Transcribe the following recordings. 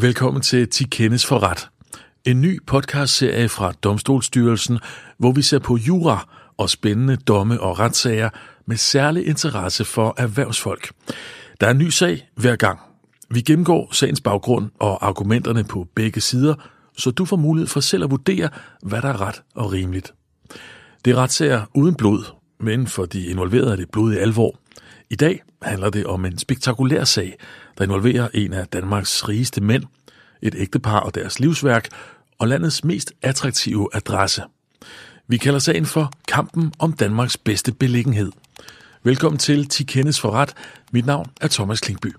Velkommen til Ti Kendes for Ret. En ny podcastserie fra Domstolsstyrelsen, hvor vi ser på jura og spændende domme og retssager med særlig interesse for erhvervsfolk. Der er en ny sag hver gang. Vi gennemgår sagens baggrund og argumenterne på begge sider, så du får mulighed for selv at vurdere, hvad der er ret og rimeligt. Det er retssager uden blod, men for de involverede er det blod i alvor. I dag handler det om en spektakulær sag, der involverer en af Danmarks rigeste mænd, et ægtepar og deres livsværk, og landets mest attraktive adresse. Vi kalder sagen for Kampen om Danmarks bedste beliggenhed. Velkommen til Ti Kendes for Ret. Mit navn er Thomas Klingby.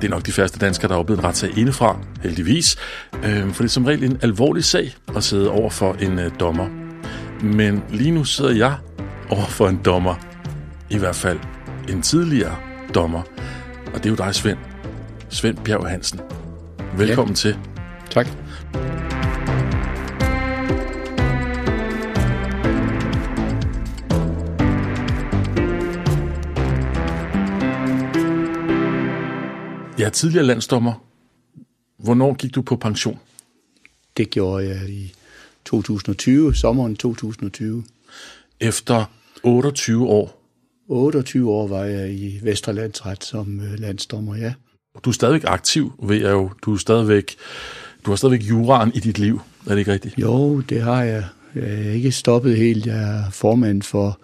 Det er nok de første danskere, der har oplevet en retssag indefra, heldigvis. Øh, for det er som regel en alvorlig sag at sidde over for en øh, dommer. Men lige nu sidder jeg over for en dommer. I hvert fald en tidligere dommer. Og det er jo dig, Svend. Svend Bjerg Hansen. Velkommen ja. til. Tak. Er tidligere landsdommer. Hvornår gik du på pension? Det gjorde jeg i 2020, sommeren 2020. Efter 28 år. 28 år var jeg i Vesterlandsret som øh, landsdommer, ja. Du er stadigvæk aktiv, ved jeg jo. Du er stadigvæk, du har stadigvæk juraen i dit liv. Er det ikke rigtigt? Jo, det har jeg. Jeg er ikke stoppet helt. Jeg er formand for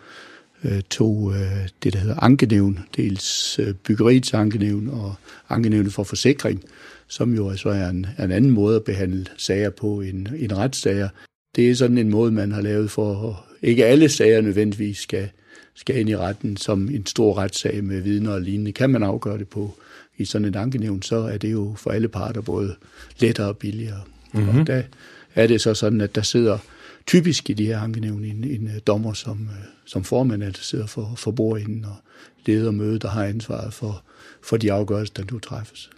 øh, to, øh, det der hedder ankenævn. Dels øh, byggeriets ankenævn og ankenævnet for forsikring, som jo altså er en, en anden måde at behandle sager på end, end retssager. Det er sådan en måde, man har lavet for, ikke alle sager nødvendigvis skal, skal ind i retten som en stor retssag med vidner og lignende. Kan man afgøre det på i sådan et ankenævn, så er det jo for alle parter både lettere og billigere. Mm-hmm. Og der er det så sådan, at der sidder typisk i de her ankenævn en, en dommer som, som formand, der sidder for, for bordenden og leder møde, der har ansvaret for, for de afgørelser, der nu træffes.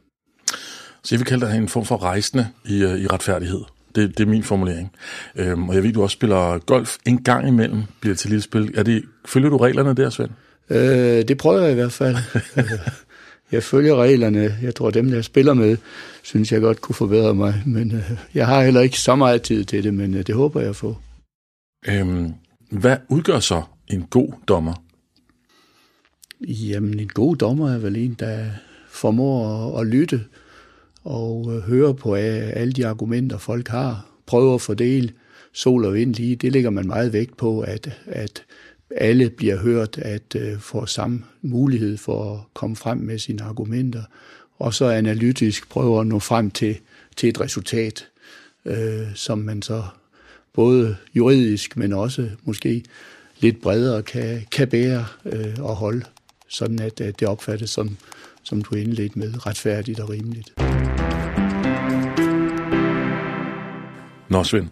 Så jeg vil kalde dig en form for rejsende i, i retfærdighed. Det, det er min formulering. Øhm, og jeg ved, du også spiller golf en gang imellem, bliver til lille spil. Er det, følger du reglerne der, Svend? Øh, det prøver jeg i hvert fald. jeg følger reglerne. Jeg tror, dem, der spiller med, synes jeg godt kunne forbedre mig. Men øh, jeg har heller ikke så meget tid til det, men øh, det håber jeg at få. Øhm, hvad udgør så en god dommer? Jamen, en god dommer er vel en, der formår at, at lytte og øh, høre på alle de argumenter, folk har. Prøve at fordele sol og vind lige. Det lægger man meget vægt på, at, at alle bliver hørt, at øh, får samme mulighed for at komme frem med sine argumenter, og så analytisk prøver at nå frem til, til et resultat, øh, som man så både juridisk, men også måske lidt bredere kan, kan bære øh, og holde, sådan at, at det opfattes som, som du indledt med, retfærdigt og rimeligt. Nå, Svend,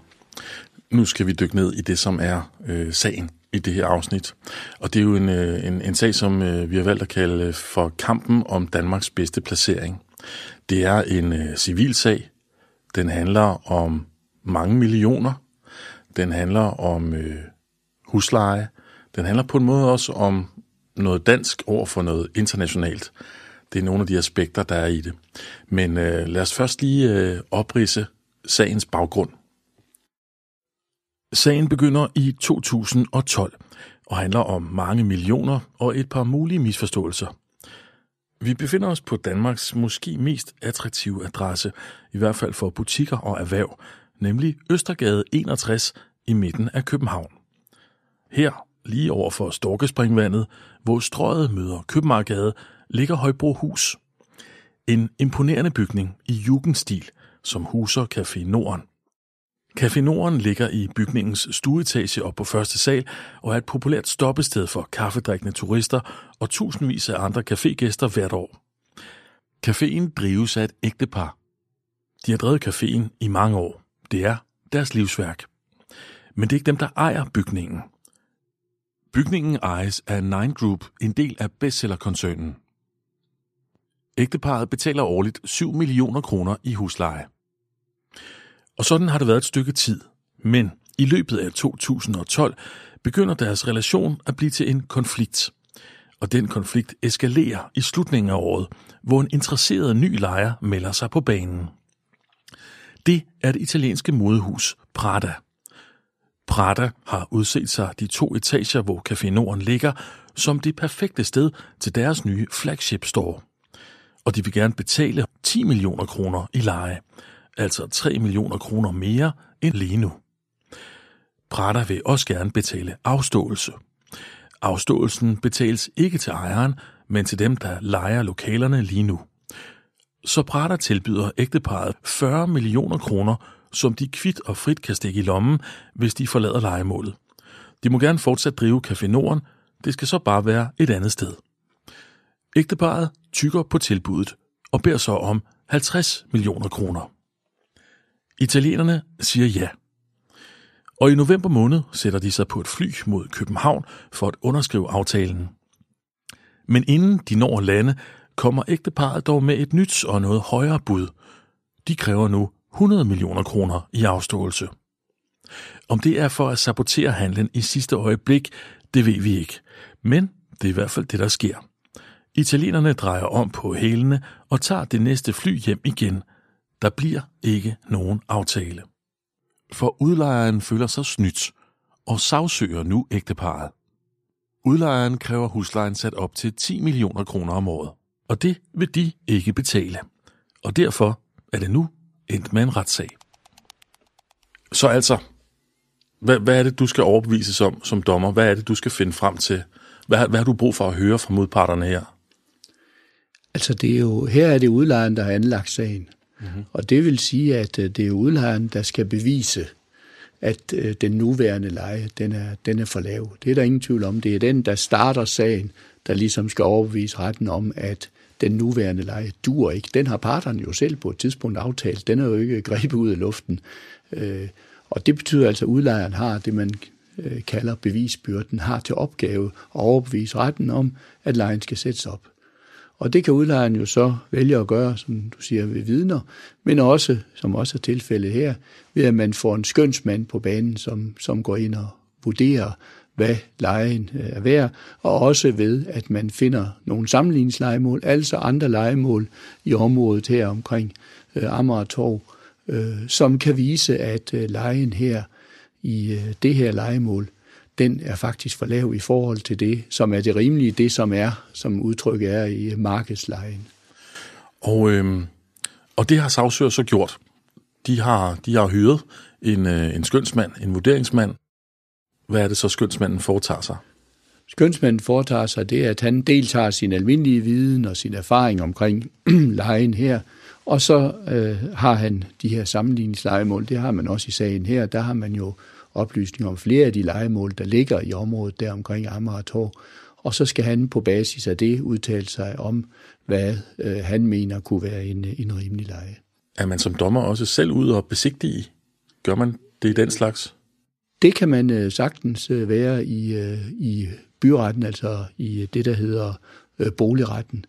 nu skal vi dykke ned i det, som er øh, sagen i det her afsnit. Og det er jo en, øh, en, en sag, som øh, vi har valgt at kalde øh, for kampen om Danmarks bedste placering. Det er en øh, civil sag. Den handler om mange millioner. Den handler om øh, husleje. Den handler på en måde også om noget dansk over for noget internationalt. Det er nogle af de aspekter, der er i det. Men øh, lad os først lige øh, oprise sagens baggrund. Sagen begynder i 2012 og handler om mange millioner og et par mulige misforståelser. Vi befinder os på Danmarks måske mest attraktive adresse, i hvert fald for butikker og erhverv, nemlig Østergade 61 i midten af København. Her, lige over for Storkespringvandet, hvor strøget møder Københavngade, ligger Højbrohus. En imponerende bygning i jugendstil, som huser Café Norden. Café Norden ligger i bygningens stueetage op på første sal og er et populært stoppested for kaffedrikkende turister og tusindvis af andre cafégæster hvert år. Caféen drives af et ægtepar. De har drevet caféen i mange år. Det er deres livsværk. Men det er ikke dem, der ejer bygningen. Bygningen ejes af Nine Group, en del af bestsellerkoncernen. Ægteparet betaler årligt 7 millioner kroner i husleje. Og sådan har det været et stykke tid. Men i løbet af 2012 begynder deres relation at blive til en konflikt. Og den konflikt eskalerer i slutningen af året, hvor en interesseret ny lejer melder sig på banen. Det er det italienske modehus Prada. Prada har udset sig de to etager, hvor Café Norden ligger, som det perfekte sted til deres nye flagship store. Og de vil gerne betale 10 millioner kroner i leje, altså 3 millioner kroner mere end lige nu. Prada vil også gerne betale afståelse. Afståelsen betales ikke til ejeren, men til dem, der lejer lokalerne lige nu. Så Prada tilbyder ægteparet 40 millioner kroner, som de kvidt og frit kan stikke i lommen, hvis de forlader legemålet. De må gerne fortsat drive Café Norden, det skal så bare være et andet sted. Ægteparet tykker på tilbuddet og beder så om 50 millioner kroner. Italienerne siger ja. Og i november måned sætter de sig på et fly mod København for at underskrive aftalen. Men inden de når lande, kommer ægteparet dog med et nyt og noget højere bud. De kræver nu 100 millioner kroner i afståelse. Om det er for at sabotere handlen i sidste øjeblik, det ved vi ikke. Men det er i hvert fald det, der sker. Italienerne drejer om på hælene og tager det næste fly hjem igen. Der bliver ikke nogen aftale. For udlejeren føler sig snydt og sagsøger nu ægteparet. Udlejeren kræver huslejen sat op til 10 millioner kroner om året, og det vil de ikke betale. Og derfor er det nu endt med en retssag. Så altså, hvad, hvad er det, du skal overbevises om som dommer? Hvad er det, du skal finde frem til? Hvad, hvad har du brug for at høre fra modparterne her? Altså, det er jo, her er det udlejeren, der har anlagt sagen. Mm-hmm. Og det vil sige, at øh, det er udlejeren, der skal bevise, at øh, den nuværende leje, den er, den er for lav. Det er der ingen tvivl om. Det er den, der starter sagen, der ligesom skal overbevise retten om, at den nuværende leje dur ikke. Den har parterne jo selv på et tidspunkt aftalt. Den er jo ikke grebet ud af luften. Øh, og det betyder altså, at udlejeren har det, man kalder bevisbyrden, har til opgave at overbevise retten om, at lejen skal sættes op. Og det kan udlejeren jo så vælge at gøre, som du siger, ved vidner, men også, som også er tilfældet her, ved at man får en skønsmand på banen, som, som går ind og vurderer, hvad lejen øh, er værd, og også ved, at man finder nogle sammenligningslejemål, altså andre lejemål i området her omkring øh, Amager Torv, øh, som kan vise, at øh, lejen her i øh, det her lejemål den er faktisk for lav i forhold til det, som er det rimelige, det som er, som udtrykket er i markedslejen. Og, øh, og det har sagsøger så gjort. De har, de har hyret en, øh, en skønsmand, en vurderingsmand. Hvad er det så, skønsmanden foretager sig? Skønsmanden foretager sig det, at han deltager sin almindelige viden og sin erfaring omkring lejen her, og så øh, har han de her sammenligningslejemål. Det har man også i sagen her. Der har man jo oplysninger om flere af de legemål, der ligger i området der omkring Amager Torv. Og så skal han på basis af det udtale sig om, hvad øh, han mener kunne være en, en rimelig leje. Er man som dommer også selv ude og besigtige? Gør man det i den slags? Det kan man øh, sagtens øh, være i, øh, i byretten, altså i det, der hedder øh, boligretten.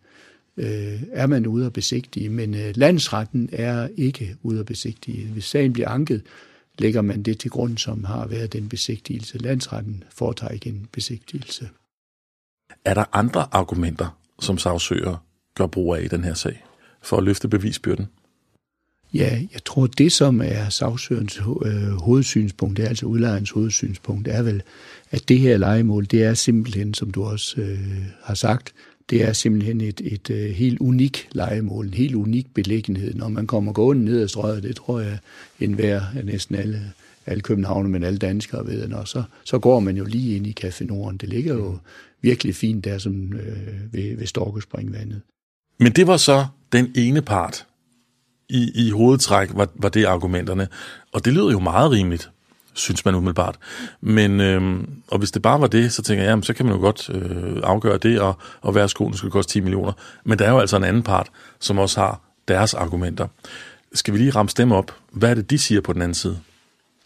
Øh, er man ude og besigtige, men øh, landsretten er ikke ude og besigtige. Hvis sagen bliver anket, lægger man det til grund, som har været den besigtigelse. Landsretten foretager ikke en besigtigelse. Er der andre argumenter, som sagsøger gør brug af i den her sag, for at løfte bevisbyrden? Ja, jeg tror, det som er sagsøgerens øh, hovedsynspunkt, det er altså udlejerens hovedsynspunkt, er vel, at det her legemål, det er simpelthen, som du også øh, har sagt, det er simpelthen et, et, et helt unik legemål, en helt unik beliggenhed. Når man kommer gående ned ad strøget, det tror jeg enhver, næsten alle, alle københavner, men alle danskere ved, og så, så går man jo lige ind i Café Norden. Det ligger jo virkelig fint der som, øh, ved, ved Storkespringvandet. Men det var så den ene part. I, i hovedtræk var, var det argumenterne. Og det lyder jo meget rimeligt synes man umiddelbart. Men, øh, og hvis det bare var det, så tænker jeg, jamen, så kan man jo godt øh, afgøre det, og, og hver sko skal koste 10 millioner. Men der er jo altså en anden part, som også har deres argumenter. Skal vi lige ramme dem op? Hvad er det, de siger på den anden side?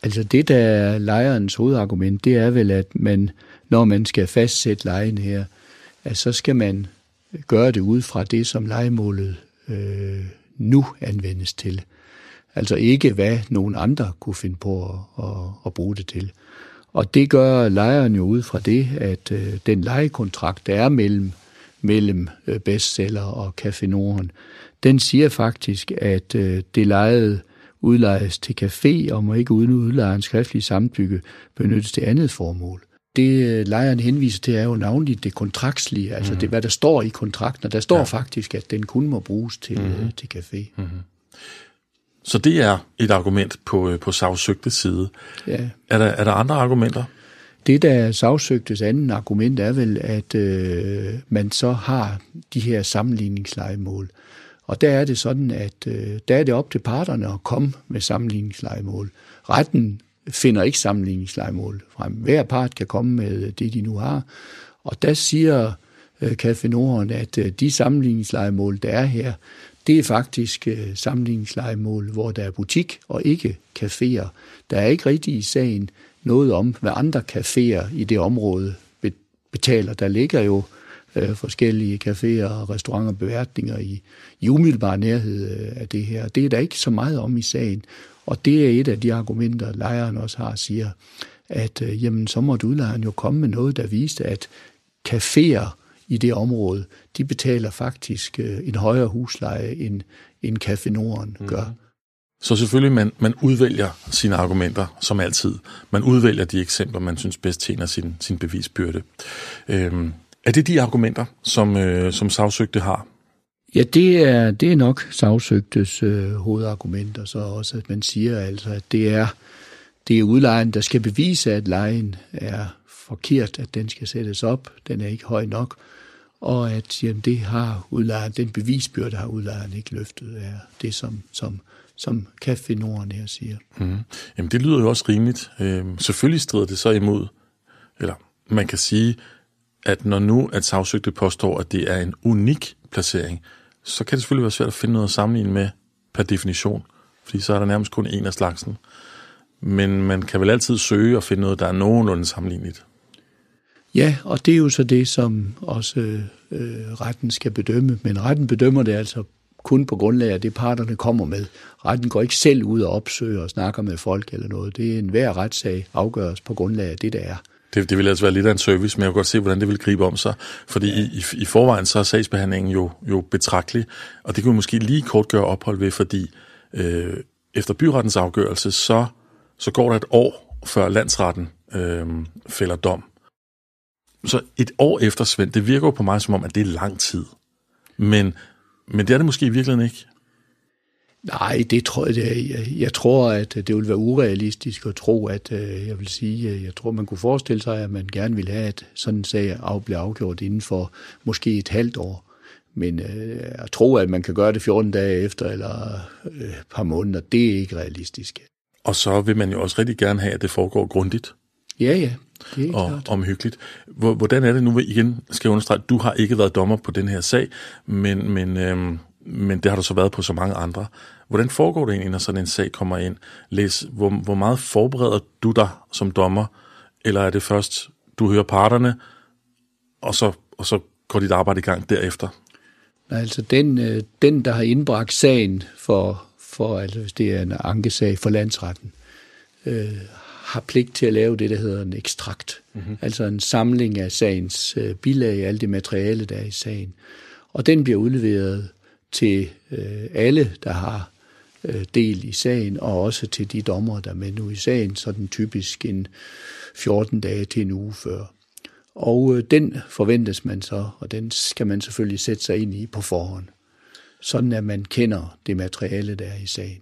Altså det, der er lejerens hovedargument, det er vel, at man, når man skal fastsætte lejen her, at så skal man gøre det ud fra det, som legemålet øh, nu anvendes til. Altså ikke, hvad nogen andre kunne finde på at, at, at bruge det til. Og det gør lejeren jo ud fra det, at øh, den lejekontrakt, der er mellem, mellem øh, bestseller og Café Norden, den siger faktisk, at øh, det lejede udlejes til café og må ikke uden udlejerens skriftlige samtykke benyttes til andet formål. Det øh, lejeren henviser til er jo navnligt det kontraktslige, altså mm. det, hvad der står i kontrakten, og der står ja. faktisk, at den kun må bruges til, mm. til café. Mm. Så det er et argument på, på sagsøgte side. Ja. Er, der, er der andre argumenter? Det, der er sagsøgtes anden argument, er vel, at øh, man så har de her sammenligningslegemål. Og der er det sådan, at øh, der er det op til parterne at komme med sammenligningslegemål. Retten finder ikke sammenligningslegemål frem. Hver part kan komme med det, de nu har. Og der siger øh, Café Norden, at øh, de sammenligningslegemål, der er her, det er faktisk øh, sammenligningslegemål, hvor der er butik og ikke caféer. Der er ikke rigtig i sagen noget om, hvad andre caféer i det område betaler. Der ligger jo øh, forskellige caféer og restauranter beværtninger i, i umiddelbar nærhed øh, af det her. Det er der ikke så meget om i sagen. Og det er et af de argumenter, lejeren også har, siger, at øh, jamen, så måtte udlejeren jo komme med noget, der viste, at caféer i det område, de betaler faktisk øh, en højere husleje, end, end Café Norden mhm. gør. Mm. Så selvfølgelig, man, man udvælger sine argumenter, som altid. Man udvælger de eksempler, man synes bedst tjener sin, sin bevisbyrde. Øhm, er det de argumenter, som, øh, som sagsøgte har? Ja, det er, det er nok sagsøgtes øh, hovedargumenter, så også at man siger altså, at det er, det er udlejeren, der skal bevise, at lejen er forkert, at den skal sættes op, den er ikke høj nok, og at jamen, det har udlejeren, den bevisbyrde har udlejeren ikke løftet af det, som, som, som Café Norden her siger. Mm. Jamen det lyder jo også rimeligt. Øhm, selvfølgelig strider det så imod, eller man kan sige, at når nu at sagsøgte påstår, at det er en unik placering, så kan det selvfølgelig være svært at finde noget at sammenligne med per definition, fordi så er der nærmest kun en af slagsen. Men man kan vel altid søge og finde noget, der er nogenlunde sammenligneligt. Ja, og det er jo så det, som også øh, retten skal bedømme. Men retten bedømmer det altså kun på grundlag af det, parterne kommer med. Retten går ikke selv ud og opsøger og snakker med folk eller noget. Det er en hver retssag afgøres på grundlag af det, der er. Det, det vil altså være lidt af en service, men jeg kan godt se, hvordan det vil gribe om sig. Fordi ja. i, i forvejen så er sagsbehandlingen jo, jo betragtelig, og det kan vi måske lige kort gøre ophold ved, fordi øh, efter byrettens afgørelse, så, så går der et år, før landsretten øh, fælder dom. Så et år efter Svend, det virker jo på mig som om, at det er lang tid. Men, men det er det måske i virkeligheden ikke. Nej, det tror jeg, det jeg, jeg tror, at det vil være urealistisk at tro, at øh, jeg vil sige, jeg tror, man kunne forestille sig, at man gerne vil have, at sådan en sag af, bliver afgjort inden for måske et halvt år. Men øh, at tro, at man kan gøre det 14 dage efter eller øh, et par måneder, det er ikke realistisk. Og så vil man jo også rigtig gerne have, at det foregår grundigt. Ja, ja. Det er og klart. omhyggeligt. Hvordan er det nu, igen skal jeg understrege, du har ikke været dommer på den her sag, men, men øhm, men det har du så været på så mange andre. Hvordan foregår det egentlig, når sådan en sag kommer ind? Læs, hvor, hvor meget forbereder du dig som dommer, eller er det først, du hører parterne, og så, og så går dit arbejde i gang derefter? Nej, altså den, øh, den der har indbragt sagen for, for altså hvis det er en ankesag for landsretten, øh, har pligt til at lave det, der hedder en ekstrakt. Mm-hmm. Altså en samling af sagens øh, bilag, alt det materiale, der er i sagen. Og den bliver udleveret til øh, alle, der har øh, del i sagen, og også til de dommer, der er med nu i sagen, sådan typisk en 14 dage til en uge før. Og øh, den forventes man så, og den skal man selvfølgelig sætte sig ind i på forhånd. Sådan at man kender det materiale, der er i sagen.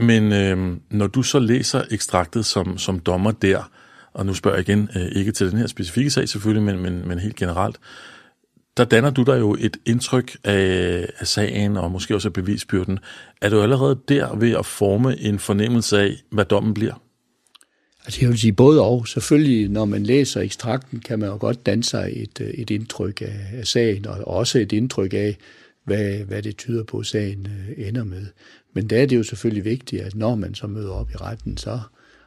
Men øh, når du så læser ekstraktet som, som dommer der, og nu spørger jeg igen, øh, ikke til den her specifikke sag selvfølgelig, men, men, men helt generelt, der danner du dig jo et indtryk af, af sagen, og måske også af bevisbyrden. Er du allerede der ved at forme en fornemmelse af, hvad dommen bliver? Altså jeg vil sige både og. Selvfølgelig, når man læser ekstrakten, kan man jo godt danne sig et, øh, et indtryk af, af sagen, og også et indtryk af, hvad, hvad det tyder på, at sagen øh, ender med. Men der er det jo selvfølgelig vigtigt, at når man så møder op i retten, så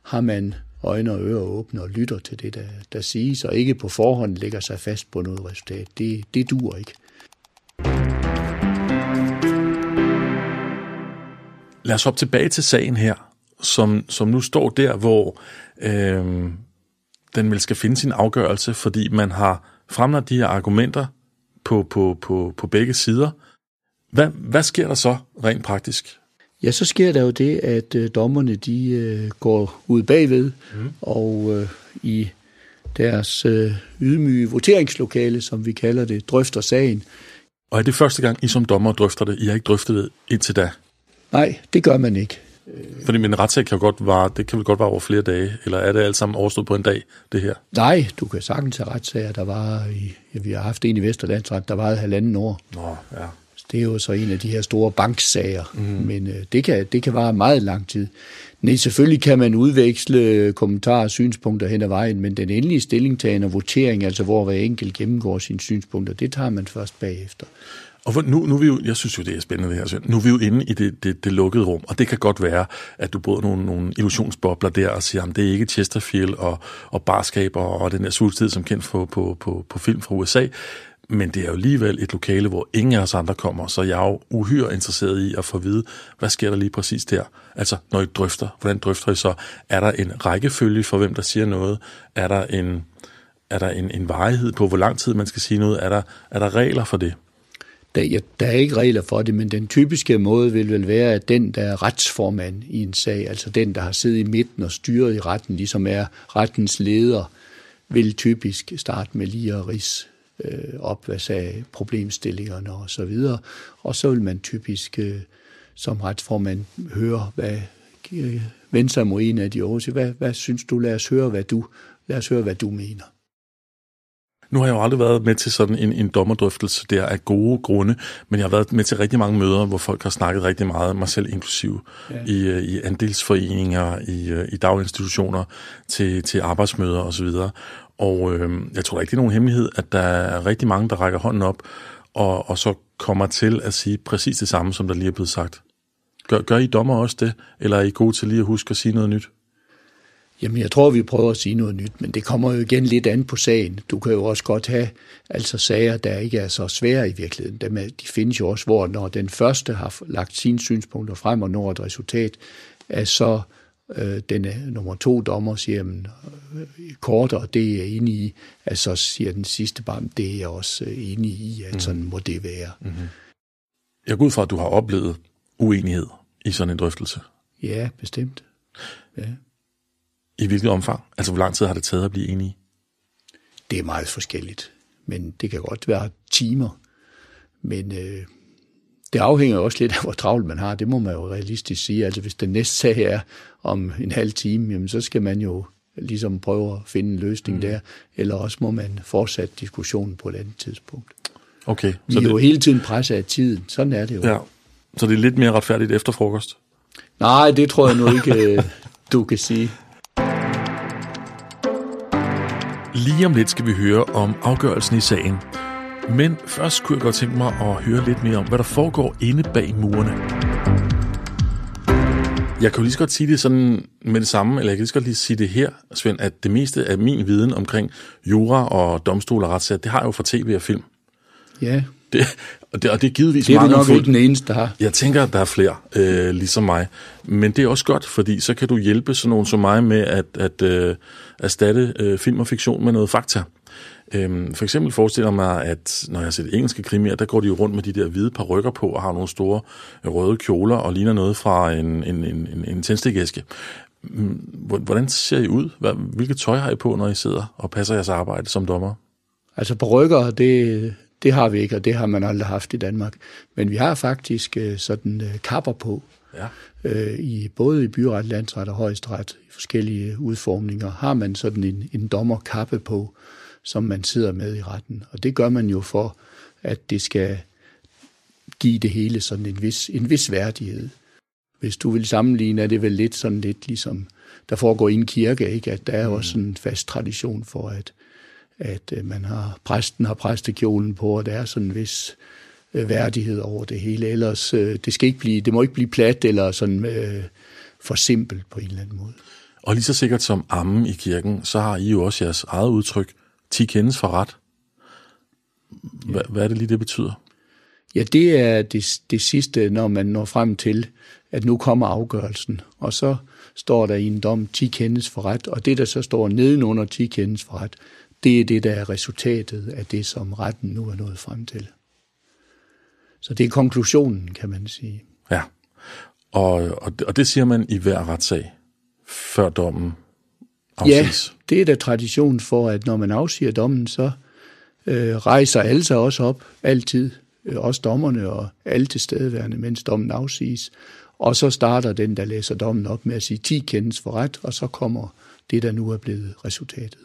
har man øjne og ører åbne og lytter til det, der, der siges, og ikke på forhånd lægger sig fast på noget resultat. Det, det dur ikke. Lad os hoppe tilbage til sagen her, som, som nu står der, hvor øh, den vil skal finde sin afgørelse, fordi man har fremlagt de her argumenter på, på, på, på begge sider. Hvad, hvad sker der så rent praktisk? Ja, så sker der jo det, at øh, dommerne de øh, går ud bagved, mm. og øh, i deres øh, ydmyge voteringslokale, som vi kalder det, drøfter sagen. Og er det første gang, I som dommer drøfter det? I har ikke drøftet det indtil da? Nej, det gør man ikke. Fordi min retssag kan jo godt vare, det kan vel godt være over flere dage, eller er det alt sammen overstået på en dag, det her? Nej, du kan sagtens have retssager, der var i, ja, vi har haft en i Vesterlandsret, der var et halvanden år. Nå, ja. Det er jo så en af de her store banksager, mm. men øh, det, kan, det kan vare meget lang tid. Nej, selvfølgelig kan man udveksle kommentarer og synspunkter hen ad vejen, men den endelige stillingtagen og votering, altså hvor hver enkelt gennemgår sine synspunkter, det tager man først bagefter. Og nu, nu er vi jo, jeg synes jo, det er spændende det her. Nu er vi jo inde i det, det, det lukkede rum, og det kan godt være, at du bryder nogle, nogle illusionsbobler der og siger, at det er ikke Chesterfield og, og barskab og, og den der sultid, som kendt på, på, på, på film fra USA. Men det er jo alligevel et lokale, hvor ingen af os andre kommer, så jeg er jo uhyre interesseret i at få at vide, hvad sker der lige præcis der? Altså, når I drøfter, hvordan drøfter I så? Er der en rækkefølge for, hvem der siger noget? Er der en, er der en, en varighed på, hvor lang tid man skal sige noget? Er der, er der regler for det? Der, ja, der er ikke regler for det, men den typiske måde vil vel være, at den, der er retsformand i en sag, altså den, der har siddet i midten og styret i retten, ligesom er rettens leder, vil typisk starte med lige at ris øh, op, hvad sagde problemstillingerne og så videre. Og så vil man typisk øh, som retsformand høre, hvad øh, vende sig mod en af de øvrige. Hvad, hvad synes du? Lad os høre, hvad du, lad os høre, hvad du mener. Nu har jeg jo aldrig været med til sådan en, en dommerdrøftelse der af gode grunde, men jeg har været med til rigtig mange møder, hvor folk har snakket rigtig meget, mig selv inklusiv, ja. i, øh, i andelsforeninger, i, øh, i daginstitutioner, til, til arbejdsmøder osv. Og og øh, jeg tror ikke, det er nogen hemmelighed, at der er rigtig mange, der rækker hånden op, og, og så kommer til at sige præcis det samme, som der lige er blevet sagt. Gør, gør I dommer også det, eller er I gode til lige at huske at sige noget nyt? Jamen, jeg tror, vi prøver at sige noget nyt, men det kommer jo igen lidt an på sagen. Du kan jo også godt have altså sager, der ikke er så svære i virkeligheden. Dem er, de findes jo også, hvor når den første har lagt sine synspunkter frem og når et resultat, er så øh, den nummer to dommer siger, jamen, øh, kort, og det er jeg enig i, at så siger den sidste bare, det er jeg også øh, enig i, at mm. sådan må det være. Mm-hmm. Jeg går ud fra, at du har oplevet uenighed i sådan en drøftelse. Ja, bestemt. Ja. I hvilket omfang? Altså, hvor lang tid har det taget at blive enige? Det er meget forskelligt, men det kan godt være timer. Men øh, det afhænger også lidt af, hvor travlt man har. Det må man jo realistisk sige. Altså, hvis den næste sag er om en halv time, jamen, så skal man jo ligesom prøve at finde en løsning mm. der, eller også må man fortsætte diskussionen på et andet tidspunkt. Okay. Vi så er det... jo hele tiden presset af tiden. Sådan er det jo. Ja. Så det er lidt mere retfærdigt efter frokost? Nej, det tror jeg nu ikke, øh, du kan sige. Lige om lidt skal vi høre om afgørelsen i sagen. Men først kunne jeg godt tænke mig at høre lidt mere om, hvad der foregår inde bag murene. Jeg kan jo lige så godt sige det sådan med det samme, eller jeg kan lige så godt lige sige det her, Svend, at det meste af min viden omkring jura og domstol og retssager, det har jeg jo fra tv og film. Ja. Det, og, det, og det er givetvis Det er mange nok ikke den eneste, der har. Jeg tænker, at der er flere, øh, ligesom mig. Men det er også godt, fordi så kan du hjælpe sådan nogen som mig med at, at øh, erstatte øh, film og fiktion med noget fakta. Øhm, for eksempel forestiller mig, at når jeg har set engelske krimier, der går de jo rundt med de der hvide par rykker på og har nogle store røde kjoler og ligner noget fra en, en, en, en, en tændstikæske. Mm, hvordan ser I ud? Hvilket tøj har I på, når I sidder og passer jeres arbejde som dommer? Altså på rykker, det, det har vi ikke, og det har man aldrig haft i Danmark. Men vi har faktisk øh, sådan øh, kapper på. Ja. Øh, i, både i byret, landsret og højesteret, i forskellige udformninger, har man sådan en, en dommerkappe på, som man sidder med i retten. Og det gør man jo for, at det skal give det hele sådan en vis, en vis værdighed. Hvis du vil sammenligne, er det vel lidt sådan lidt ligesom, der foregår i en kirke, ikke? at der er mm. også en fast tradition for, at, at øh, man har, præsten har præstekjolen på, og der er sådan en vis øh, værdighed over det hele. Ellers, øh, det, skal ikke blive, det må ikke blive plat eller sådan øh, for simpelt på en eller anden måde. Og lige så sikkert som ammen i kirken, så har I jo også jeres eget udtryk, 10 kendes for ret. Hvad, ja. hvad er det lige, det betyder? Ja, det er det, det sidste, når man når frem til, at nu kommer afgørelsen. Og så står der i en dom 10 kendes for ret, og det, der så står nedenunder 10 kendes for ret, det er det, der er resultatet af det, som retten nu er nået frem til. Så det er konklusionen, kan man sige. Ja, og, og, og det siger man i hver retssag, før dommen afsiges. Ja, det er der tradition for, at når man afsiger dommen, så øh, rejser alle sig også op, altid, øh, også dommerne og alle tilstedeværende, mens dommen afsiges. Og så starter den, der læser dommen op med at sige 10 kendes for ret, og så kommer det, der nu er blevet resultatet.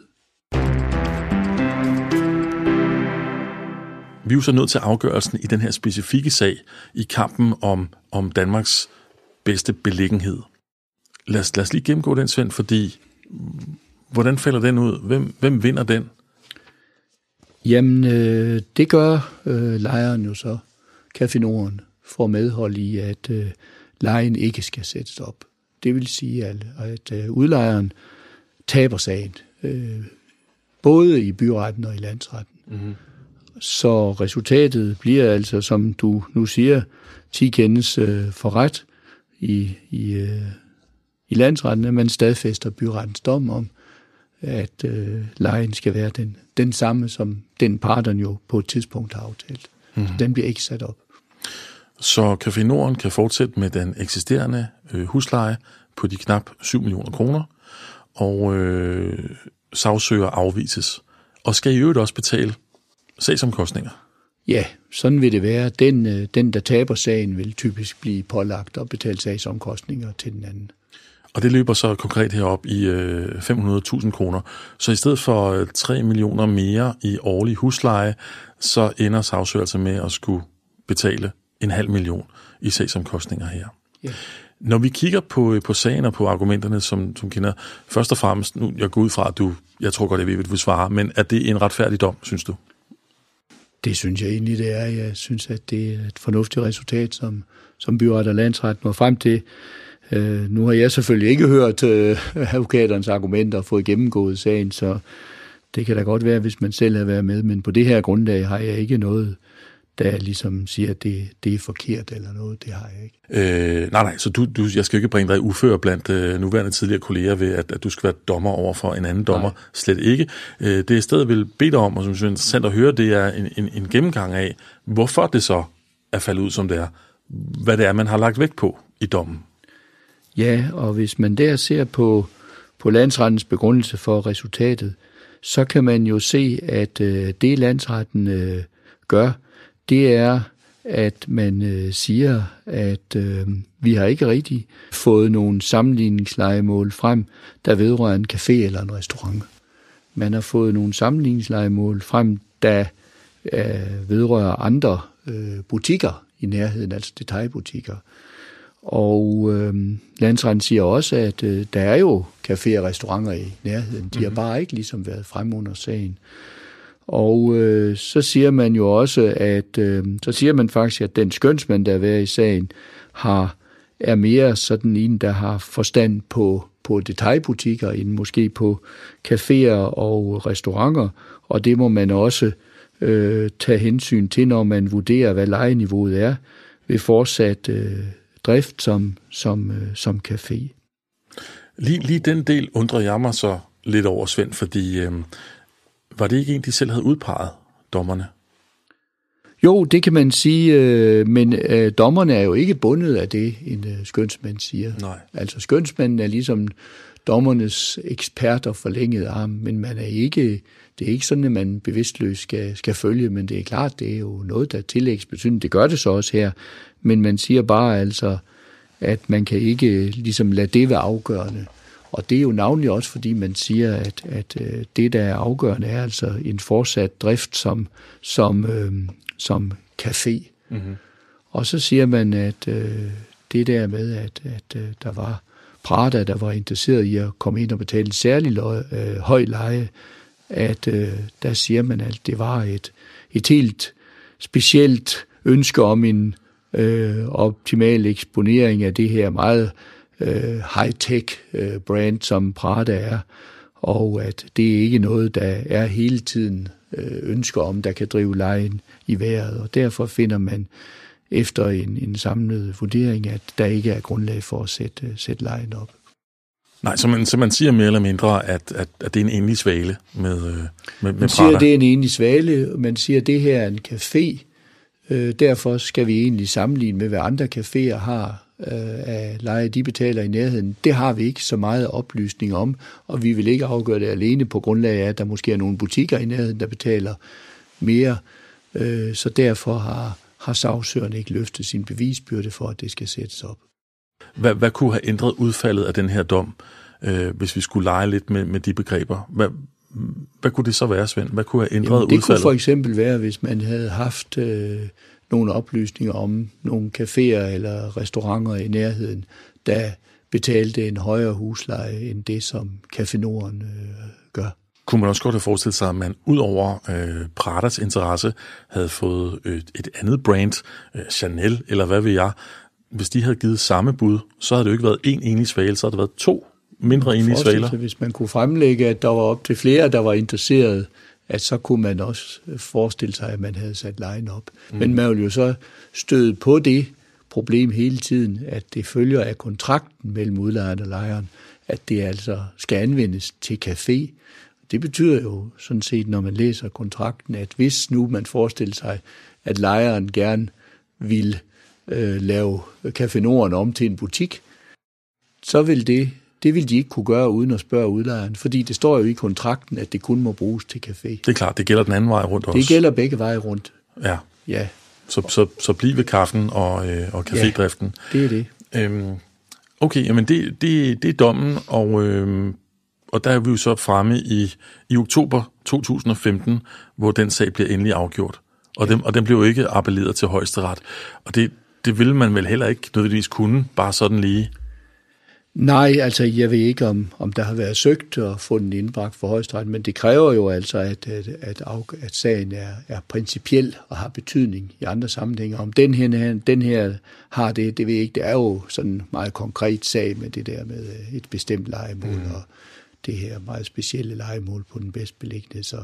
Vi er jo så nødt til afgørelsen i den her specifikke sag i kampen om, om Danmarks bedste beliggenhed. Lad os, lad os lige gennemgå den, Svend, fordi hvordan falder den ud? Hvem, hvem vinder den? Jamen, øh, det gør øh, lejeren jo så. Café Norden får medhold i, at øh, lejen ikke skal sættes op. Det vil sige, at, at øh, udlejeren taber sagen, øh, både i byretten og i landsretten. Mm-hmm. Så resultatet bliver altså, som du nu siger, 10 kendes øh, for ret i, i, øh, i landsretten, at man stadfæster byrettens dom om, at øh, lejen skal være den, den samme, som den partneren jo på et tidspunkt har aftalt. Mm. Så den bliver ikke sat op. Så Café Norden kan fortsætte med den eksisterende øh, husleje på de knap 7 millioner kroner, og øh, sagsøger afvises, og skal i øvrigt også betale sagsomkostninger. Ja, sådan vil det være. Den, øh, den, der taber sagen, vil typisk blive pålagt og betale sagsomkostninger til den anden. Og det løber så konkret herop i øh, 500.000 kroner. Så i stedet for øh, 3 millioner mere i årlig husleje, så ender sagsøger altså med at skulle betale en halv million i sagsomkostninger her. Ja. Når vi kigger på, øh, på sagen og på argumenterne, som, som kender, først og fremmest, nu jeg går ud fra, at du, jeg tror godt, jeg ved, hvad du vil svare, men er det en retfærdig dom, synes du? Det synes jeg egentlig, det er. Jeg synes, at det er et fornuftigt resultat, som, som byret og landsret når frem til. Øh, nu har jeg selvfølgelig ikke hørt øh, advokaternes argumenter og fået gennemgået sagen, så det kan da godt være, hvis man selv har været med, men på det her grundlag har jeg ikke noget der ligesom siger, at det, det er forkert eller noget. Det har jeg ikke. Øh, nej, nej, så du, du, jeg skal ikke bringe dig ufør blandt øh, nuværende tidligere kolleger ved, at, at du skal være dommer over for en anden dommer. Nej. Slet ikke. Øh, det jeg stadig vil bede dig om, og som synes er interessant at høre, det er en, en, en gennemgang af, hvorfor det så er faldet ud, som det er. Hvad det er, man har lagt vægt på i dommen. Ja, og hvis man der ser på, på landsrettens begrundelse for resultatet, så kan man jo se, at øh, det landsretten øh, gør, det er, at man øh, siger, at øh, vi har ikke rigtig fået nogle sammenligningslegemål frem, der vedrører en café eller en restaurant. Man har fået nogle sammenligningslegemål frem, der øh, vedrører andre øh, butikker i nærheden, altså detaljbutikker. Og øh, landsretten siger også, at øh, der er jo caféer og restauranter i nærheden. De mm-hmm. har mhm. bare ikke ligesom været frem under sagen. Og øh, så siger man jo også, at øh, så siger man faktisk, at den skønsmand, der er været i sagen, har er mere sådan en, der har forstand på, på detaljbutikker, end måske på caféer og restauranter, og det må man også øh, tage hensyn til, når man vurderer, hvad lejeniveauet er ved fortsat øh, drift som, som, øh, som café. Lige, lige den del undrer jeg mig så lidt over, Svend, fordi øh, var det ikke en, de selv havde udpeget, dommerne? Jo, det kan man sige, øh, men øh, dommerne er jo ikke bundet af det, en øh, skønsmand siger. Nej. Altså skønsmanden er ligesom dommernes eksperter forlænget arm, men man er ikke, det er ikke sådan, at man bevidstløst skal, skal følge, men det er klart, det er jo noget, der tillægges betydning. Det gør det så også her, men man siger bare altså, at man kan ikke ligesom lade det være afgørende. Og det er jo navnlig også, fordi man siger, at, at øh, det, der er afgørende, er altså en fortsat drift som, som, øh, som café. Mm-hmm. Og så siger man, at øh, det der med, at, at øh, der var Prada, der var interesseret i at komme ind og betale en særlig løg, øh, høj leje, at øh, der siger man, at det var et, et helt specielt ønske om en øh, optimal eksponering af det her meget øh, high-tech øh, brand, som Prada er, og at det er ikke noget, der er hele tiden øh, ønsker om, der kan drive lejen i vejret, og derfor finder man efter en, en samlet vurdering, at der ikke er grundlag for at sætte, sætte lejen op. Nej, så man, så man siger mere eller mindre, at, at, at det er en enlig svale med, øh, med, med Man siger, at det er en enlig svale. Man siger, at det her er en café. Øh, derfor skal vi egentlig sammenligne med, hvad andre caféer har øh, af leje, de betaler i nærheden. Det har vi ikke så meget oplysning om, og vi vil ikke afgøre det alene på grundlag af, at der måske er nogle butikker i nærheden, der betaler mere. Øh, så derfor har, har sagsøgeren ikke løftet sin bevisbyrde for, at det skal sættes op. Hvad, hvad kunne have ændret udfaldet af den her dom, øh, hvis vi skulle lege lidt med, med de begreber? Hvad, hvad kunne det så være, Svend? Hvad kunne have ændret Jamen, det udfaldet? kunne for eksempel være, hvis man havde haft øh, nogle oplysninger om nogle caféer eller restauranter i nærheden, der betalte en højere husleje end det, som Café Norden øh, gør. Kunne man også godt have forestillet sig, at man ud over øh, Pradas interesse havde fået et, et andet brand, øh, Chanel eller hvad ved jeg, hvis de havde givet samme bud, så havde det jo ikke været en enlig svale, så havde det været to mindre enlige svaler. Hvis man kunne fremlægge, at der var op til flere, der var interesseret, at så kunne man også forestille sig, at man havde sat lejen op. Mm. Men man vil jo så støde på det problem hele tiden, at det følger af kontrakten mellem udlejeren og lejeren, at det altså skal anvendes til café. Det betyder jo sådan set, når man læser kontrakten, at hvis nu man forestiller sig, at lejeren gerne vil øh, lave Café Norden om til en butik, så vil det, det vil de ikke kunne gøre uden at spørge udlejeren, fordi det står jo i kontrakten, at det kun må bruges til café. Det er klart, det gælder den anden vej rundt også. Det gælder begge veje rundt. Ja. Ja. Så, så, så bliv ved kaffen og, øh, og cafédriften. Ja, det er det. Øhm, okay, jamen det, det, det er dommen, og, øhm, og der er vi jo så fremme i, i oktober 2015, hvor den sag bliver endelig afgjort. Og, ja. den, og den blev jo ikke appelleret til højesteret. Og det, det ville man vel heller ikke nødvendigvis kunne, bare sådan lige. Nej, altså jeg ved ikke, om, om der har været søgt få den indbragt for højesteret, men det kræver jo altså, at, at, at, at sagen er, er principiel og har betydning i andre sammenhænge. Om den her, den her har det, det ved jeg ikke. Det er jo sådan en meget konkret sag med det der med et bestemt legemål mm. og det her meget specielle legemål på den bedst beliggende. Så,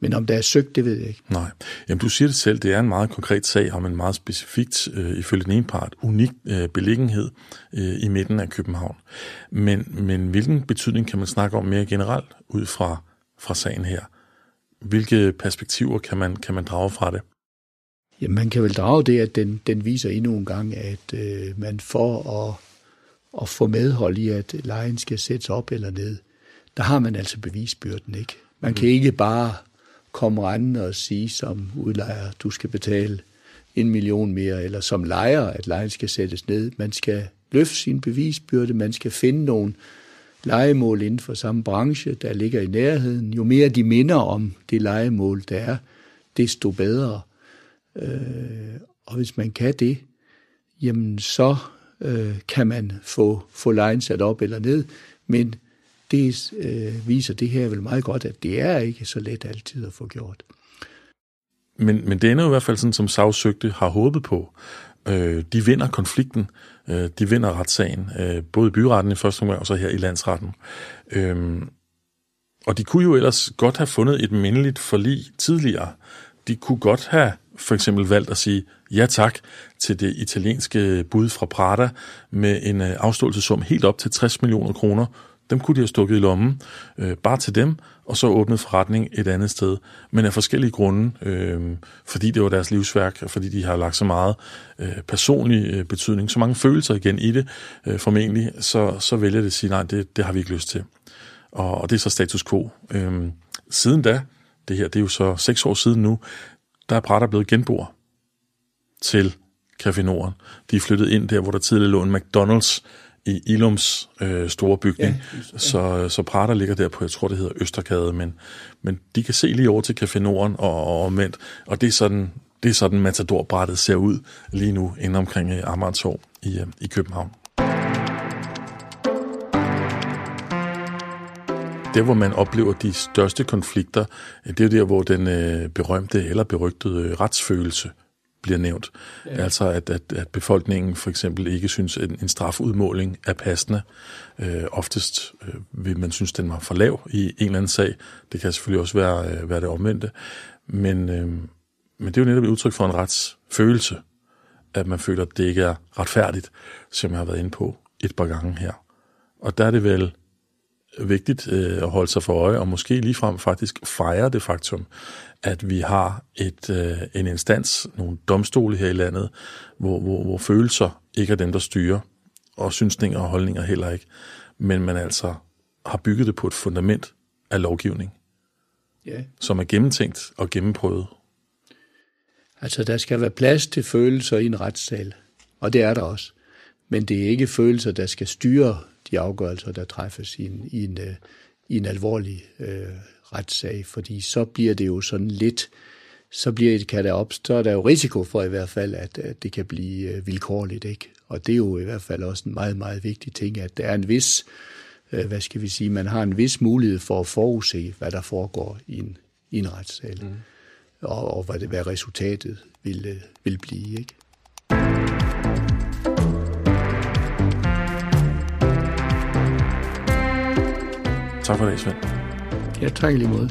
men om der er søgt, det ved jeg ikke. Nej. Jamen, du siger det selv, det er en meget konkret sag om en meget specifikt, øh, ifølge den ene part, unik øh, beliggenhed øh, i midten af København. Men, men hvilken betydning kan man snakke om mere generelt ud fra, fra sagen her? Hvilke perspektiver kan man, kan man drage fra det? Jamen, man kan vel drage det, at den, den viser endnu en gang, at øh, man får at, at få medhold i, at lejen skal sættes op eller ned, der har man altså bevisbyrden, ikke? Man kan ikke bare komme rendende og sige som udlejer, du skal betale en million mere, eller som lejer, at lejen skal sættes ned. Man skal løfte sin bevisbyrde, man skal finde nogle legemål inden for samme branche, der ligger i nærheden. Jo mere de minder om det legemål, der er, desto bedre. Øh, og hvis man kan det, jamen så øh, kan man få, få lejen sat op eller ned, men det øh, viser det her vel meget godt, at det er ikke så let altid at få gjort. Men, men det ender jo i hvert fald sådan, som sagsøgte har håbet på. Øh, de vinder konflikten, øh, de vinder retssagen, øh, både i byretten i første omgang og så her i landsretten. Øh, og de kunne jo ellers godt have fundet et mindeligt forlig tidligere. De kunne godt have for eksempel valgt at sige ja tak til det italienske bud fra Prada med en øh, afståelsesum afståelsessum helt op til 60 millioner kroner, dem kunne de have stukket i lommen, øh, bare til dem, og så åbnet forretning et andet sted. Men af forskellige grunde, øh, fordi det var deres livsværk, og fordi de har lagt så meget øh, personlig øh, betydning, så mange følelser igen i det, øh, formentlig, så, så vælger det at sige, nej, det, det har vi ikke lyst til. Og, og det er så status quo. Øh, siden da, det her, det er jo så seks år siden nu, der er Prater blevet genboer til Café Norden. De er flyttet ind der, hvor der tidligere lå en McDonald's i Ilums øh, store bygning. Ja, ja. Så, så Prater ligger der på, jeg tror det hedder Østergade, men, men de kan se lige over til Café Norden og, og omvendt, og det er sådan, det er sådan Matador-brættet ser ud lige nu inde omkring øh, Amagertorv i, øh, i København. Der, hvor man oplever de største konflikter, det er jo der, hvor den øh, berømte eller berygtede retsfølelse bliver nævnt. Ja. Altså at, at, at befolkningen for eksempel ikke synes, at en strafudmåling er passende. Øh, oftest øh, vil man synes, den var for lav i en eller anden sag. Det kan selvfølgelig også være, øh, være det omvendte. Men, øh, men det er jo netop et udtryk for en retsfølelse, at man føler, at det ikke er retfærdigt, som jeg har været inde på et par gange her. Og der er det vel vigtigt øh, at holde sig for øje, og måske ligefrem faktisk fejre det faktum, at vi har et, øh, en instans, nogle domstole her i landet, hvor, hvor, hvor følelser ikke er dem, der styrer, og synsninger og holdninger heller ikke, men man altså har bygget det på et fundament af lovgivning, ja. som er gennemtænkt og gennemprøvet. Altså, der skal være plads til følelser i en retssal, og det er der også. Men det er ikke følelser, der skal styre de afgørelser, der træffes i en, i en, øh, i en alvorlig øh, retssag, fordi så bliver det jo sådan lidt, så bliver det, kan der opstå, er der jo risiko for i hvert fald, at, at det kan blive øh, vilkårligt, ikke? Og det er jo i hvert fald også en meget, meget vigtig ting, at der er en vis, øh, hvad skal vi sige, man har en vis mulighed for at forudse, hvad der foregår i en, i en retssal, mm. og, og hvad, det, hvad resultatet vil, øh, vil blive, ikke? Tak for det, Svend. Ja, tak i lige måde.